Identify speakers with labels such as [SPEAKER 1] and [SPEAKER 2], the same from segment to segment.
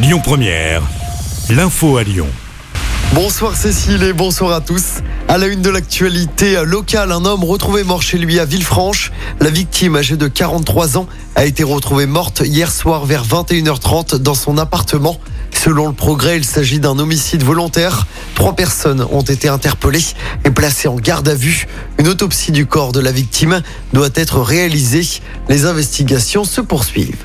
[SPEAKER 1] Lyon Première, l'info à Lyon.
[SPEAKER 2] Bonsoir Cécile et bonsoir à tous. À la une de l'actualité locale, un homme retrouvé mort chez lui à Villefranche. La victime, âgée de 43 ans, a été retrouvée morte hier soir vers 21h30 dans son appartement. Selon le progrès, il s'agit d'un homicide volontaire. Trois personnes ont été interpellées et placées en garde à vue. Une autopsie du corps de la victime doit être réalisée. Les investigations se poursuivent.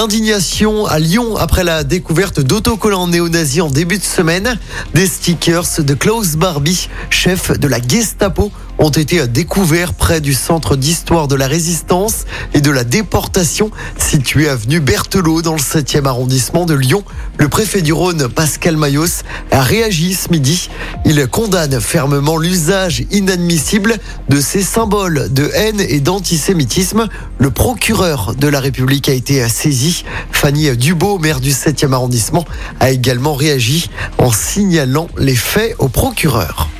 [SPEAKER 2] L'indignation à Lyon après la découverte d'autocollants néo-nazis en début de semaine. Des stickers de Klaus Barbie, chef de la Gestapo, ont été découverts près du centre d'histoire de la résistance et de la déportation situé avenue Berthelot dans le 7e arrondissement de Lyon. Le préfet du Rhône, Pascal Mayos, a réagi ce midi. Il condamne fermement l'usage inadmissible de ces symboles de haine et d'antisémitisme. Le procureur de la République a été saisi. Fanny Dubo, maire du 7e arrondissement, a également réagi en signalant les faits au procureur.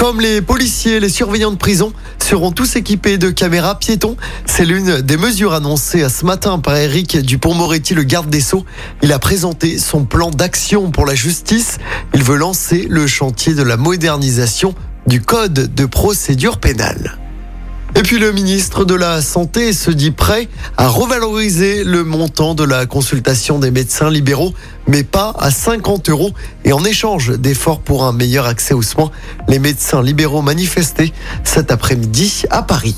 [SPEAKER 2] Comme les policiers, les surveillants de prison seront tous équipés de caméras piétons. C'est l'une des mesures annoncées ce matin par Eric Dupont-Moretti, le garde des Sceaux. Il a présenté son plan d'action pour la justice. Il veut lancer le chantier de la modernisation du code de procédure pénale. Et puis le ministre de la Santé se dit prêt à revaloriser le montant de la consultation des médecins libéraux, mais pas à 50 euros. Et en échange d'efforts pour un meilleur accès aux soins, les médecins libéraux manifestaient cet après-midi à Paris.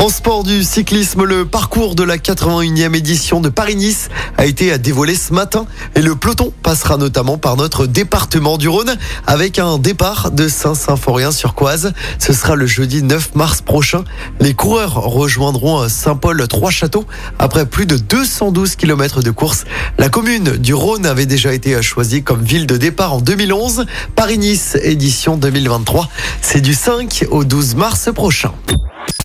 [SPEAKER 2] En sport du cyclisme, le parcours de la 81e édition de Paris-Nice a été dévoilé ce matin et le peloton passera notamment par notre département du Rhône avec un départ de Saint-Symphorien-sur-Coise. Ce sera le jeudi 9 mars prochain. Les coureurs rejoindront Saint-Paul-Trois-Châteaux après plus de 212 km de course. La commune du Rhône avait déjà été choisie comme ville de départ en 2011. Paris-Nice édition 2023, c'est du 5 au 12 mars prochain.